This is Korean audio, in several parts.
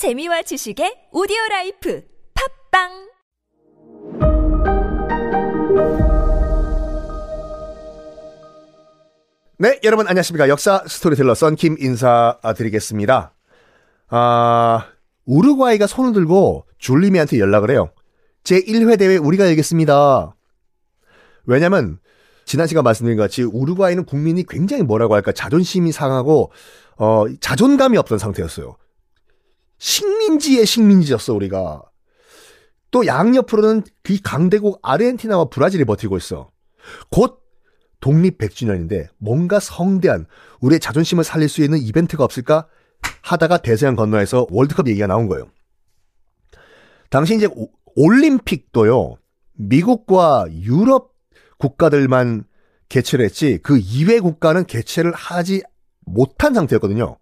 재미와 지식의 오디오 라이프 팟빵 네, 여러분 안녕하십니까. 역사 스토리텔러 썬킴 인사드리겠습니다. 아, 우루과이가 손을 들고 줄리메한테 연락을 해요. 제1회 대회 우리가 열겠습니다. 왜냐면 지난 시간 말씀드린 것 같이 우루과이는 국민이 굉장히 뭐라고 할까 자존심이 상하고 어, 자존감이 없던 상태였어요. 식민지의 식민지였어 우리가. 또 양옆으로는 그 강대국 아르헨티나와 브라질이 버티고 있어. 곧 독립 100주년인데 뭔가 성대한 우리의 자존심을 살릴 수 있는 이벤트가 없을까 하다가 대서양 건너에서 월드컵 얘기가 나온 거예요. 당시 이제 오- 올림픽도요. 미국과 유럽 국가들만 개최를 했지 그 이외 국가는 개최를 하지 못한 상태였거든요.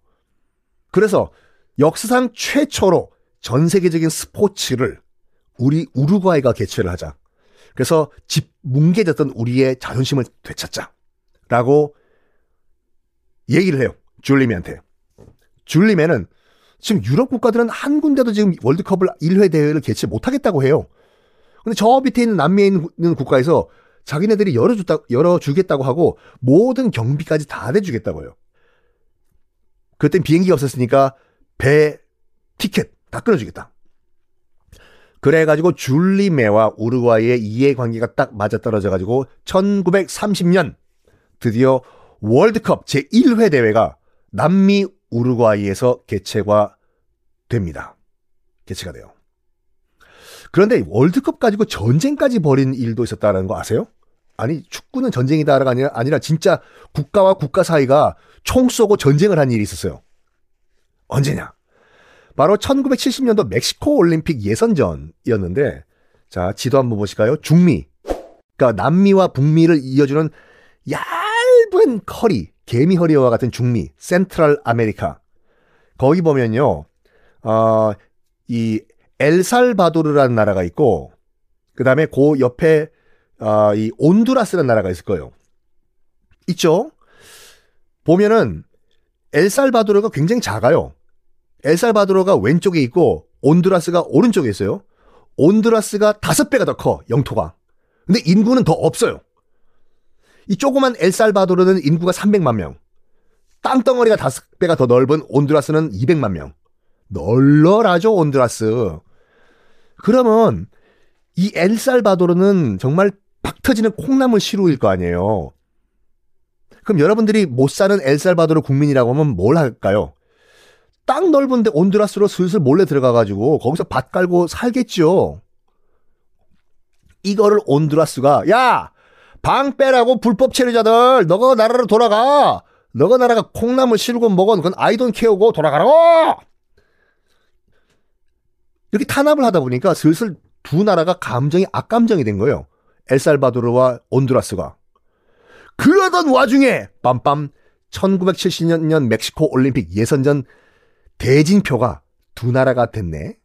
그래서 역사상 최초로 전 세계적인 스포츠를 우리 우루과이가 개최를 하자. 그래서 집 뭉개졌던 우리의 자존심을 되찾자. 라고 얘기를 해요. 줄리메한테. 줄리메는 지금 유럽 국가들은 한 군데도 지금 월드컵을 1회 대회를 개최 못하겠다고 해요. 근데 저 밑에 있는 남미에 있는 국가에서 자기네들이 열어줬다, 열어주겠다고 하고 모든 경비까지 다 내주겠다고 해요. 그땐 비행기가 없었으니까 배, 티켓 다 끊어주겠다. 그래가지고 줄리메와 우루과이의 이해관계가 딱 맞아떨어져가지고 1930년 드디어 월드컵 제1회 대회가 남미 우루과이에서 개최가 됩니다. 개최가 돼요. 그런데 월드컵 가지고 전쟁까지 벌인 일도 있었다는 거 아세요? 아니 축구는 전쟁이다가 아니라, 아니라 진짜 국가와 국가 사이가 총 쏘고 전쟁을 한 일이 있었어요. 언제냐? 바로 1970년도 멕시코 올림픽 예선전이었는데 자 지도 한번 보실까요? 중미. 그러니까 남미와 북미를 이어주는 얇은 허리 개미 허리와 같은 중미 Central America. 거기 보면요 어, 이 엘살바도르라는 나라가 있고 그 다음에 그 옆에 어, 이 온두라스라는 나라가 있을 거예요. 있죠? 보면은 엘살바도르가 굉장히 작아요 엘살바도르가 왼쪽에 있고 온두라스가 오른쪽에 있어요. 온두라스가 다섯 배가 더 커, 영토가. 근데 인구는 더 없어요. 이 조그만 엘살바도르는 인구가 300만 명. 땅덩어리가 다섯 배가 더 넓은 온두라스는 200만 명. 널널하죠, 온두라스. 그러면 이 엘살바도르는 정말 박 터지는 콩나물 시루일 거 아니에요. 그럼 여러분들이 못 사는 엘살바도르 국민이라고 하면 뭘 할까요? 땅 넓은데 온두라스로 슬슬 몰래 들어가가지고 거기서 밭 깔고 살겠죠. 이거를 온두라스가 야! 방 빼라고 불법 체류자들 너가 나라로 돌아가 너가 나라가 콩나물 실고 먹은 그건 아이돈 케어고 돌아가라고 이렇게 탄압을 하다 보니까 슬슬 두 나라가 감정이 악감정이 된 거예요. 엘살바도르와 온두라스가 그러던 와중에 빰빰 1970년 멕시코 올림픽 예선전 대진표가 두 나라가 됐네.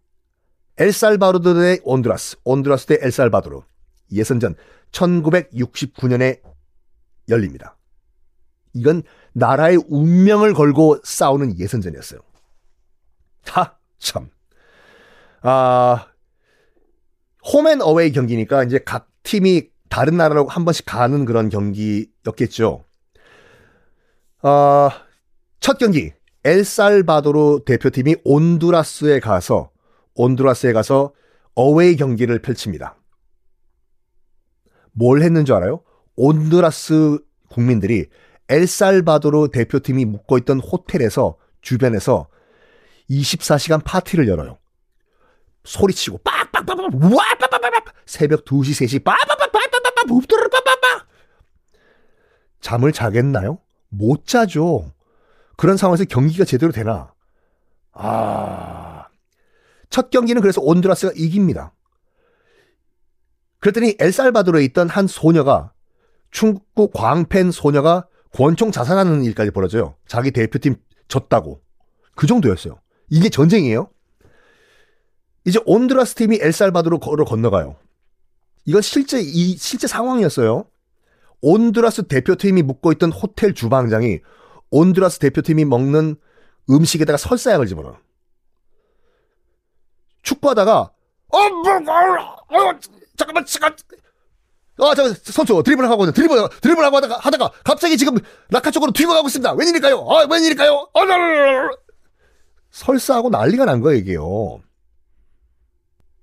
엘살바도르 대 온두라스, 온두라스 대 엘살바도르. 예선전 1969년에 열립니다. 이건 나라의 운명을 걸고 싸우는 예선전이었어요. 하, 참. 아, 홈앤 어웨이 경기니까 이제 각 팀이 다른 나라로 한 번씩 가는 그런 경기였겠죠. 아, 첫 경기. 엘살바도르 대표팀이 온두라스에 가서 온두라스에 가서 어웨이 경기를 펼칩니다. 뭘 했는 줄 알아요? 온두라스 국민들이 엘살바도르 대표팀이 묵고 있던 호텔에서 주변에서 24시간 파티를 열어요. 소리치고 빡빡빡빡 와빡빡빡 새벽 2시 3시 빠빠빠빠빠빠빠 읍뚜르빠빠빠 잠을 자겠나요? 못 자죠. 그런 상황에서 경기가 제대로 되나? 아. 첫 경기는 그래서 온두라스가 이깁니다. 그랬더니 엘살바도르에 있던 한 소녀가 축구 광팬 소녀가 권총 자살하는 일까지 벌어져요. 자기 대표팀 졌다고. 그 정도였어요. 이게 전쟁이에요. 이제 온두라스 팀이 엘살바도르로 건너가요. 이건 실제 이 실제 상황이었어요. 온두라스 대표팀이 묵고 있던 호텔 주방장이 온두라스 대표팀이 먹는 음식에다가 설사약을 집어넣어. 축구하다가 어, 뭐, 어, 어, 잠깐만, 잠깐. 아, 저 선수 드리블 하고 드리블 드리블 하고 하다가 하다가 갑자기 지금 낙하 쪽으로 튀어가고 있습니다. 웬일일까요? 아, 웬일일까요? 아, 설사하고 난리가 난 거예요, 이게요.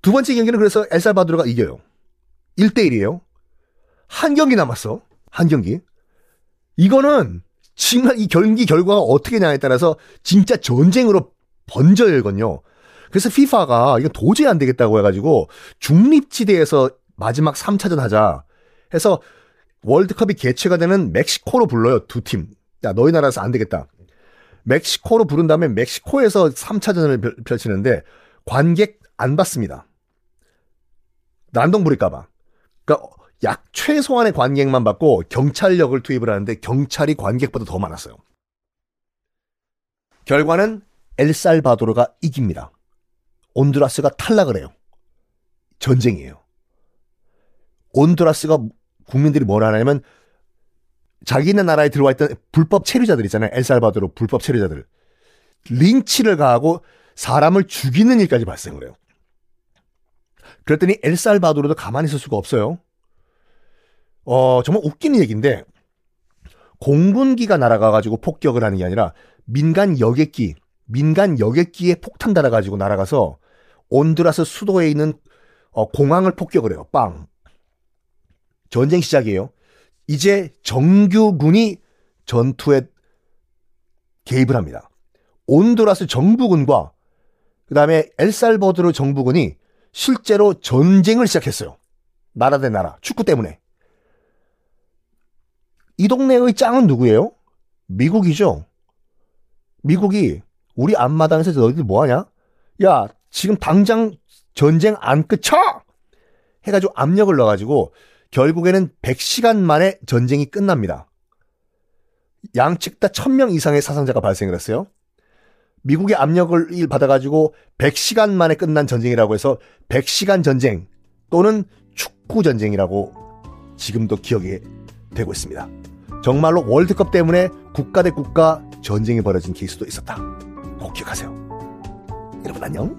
두 번째 경기는 그래서 엘살바도르가 이겨요. 1대1이에요. 한 경기 남았어. 한 경기. 이거는 정말 이 경기 결과가 어떻게 나에 따라서 진짜 전쟁으로 번져요, 이건요. 그래서 FIFA가 이건 도저히 안 되겠다고 해가지고 중립지대에서 마지막 3차전 하자 해서 월드컵이 개최가 되는 멕시코로 불러요, 두 팀. 야, 너희 나라에서 안 되겠다. 멕시코로 부른 다음에 멕시코에서 3차전을 펼치는데 관객 안 받습니다. 난동 부릴까봐. 그러니까 약 최소한의 관객만 받고 경찰력을 투입을 하는데 경찰이 관객보다 더 많았어요. 결과는 엘살바도르가 이깁니다. 온두라스가 탈락을 해요. 전쟁이에요. 온두라스가 국민들이 뭘 하냐면 자기네 나라에 들어와 있던 불법 체류자들 있잖아요. 엘살바도르 불법 체류자들. 린치를 가하고 사람을 죽이는 일까지 발생을 해요. 그랬더니 엘살바도르도 가만히 있을 수가 없어요. 어, 정말 웃기는 얘기인데, 공군기가 날아가가지고 폭격을 하는 게 아니라, 민간 여객기, 민간 여객기에 폭탄 달아가지고 날아가서, 온드라스 수도에 있는 어, 공항을 폭격을 해요. 빵. 전쟁 시작이에요. 이제 정규군이 전투에 개입을 합니다. 온두라스 정부군과 그 다음에 엘살버드르 정부군이 실제로 전쟁을 시작했어요. 나라 대 나라, 축구 때문에. 이 동네의 짱은 누구예요? 미국이죠. 미국이 우리 앞마당에서 너희들 뭐하냐? 야, 지금 당장 전쟁 안 끝쳐! 해가지고 압력을 넣어가지고 결국에는 100시간 만에 전쟁이 끝납니다. 양측 다 1000명 이상의 사상자가 발생을 했어요. 미국의 압력을 받아가지고 100시간 만에 끝난 전쟁이라고 해서 100시간 전쟁 또는 축구 전쟁이라고 지금도 기억이 되고 있습니다. 정말로 월드컵 때문에 국가 대 국가 전쟁이 벌어진 케이스도 있었다. 꼭 기억하세요. 여러분 안녕.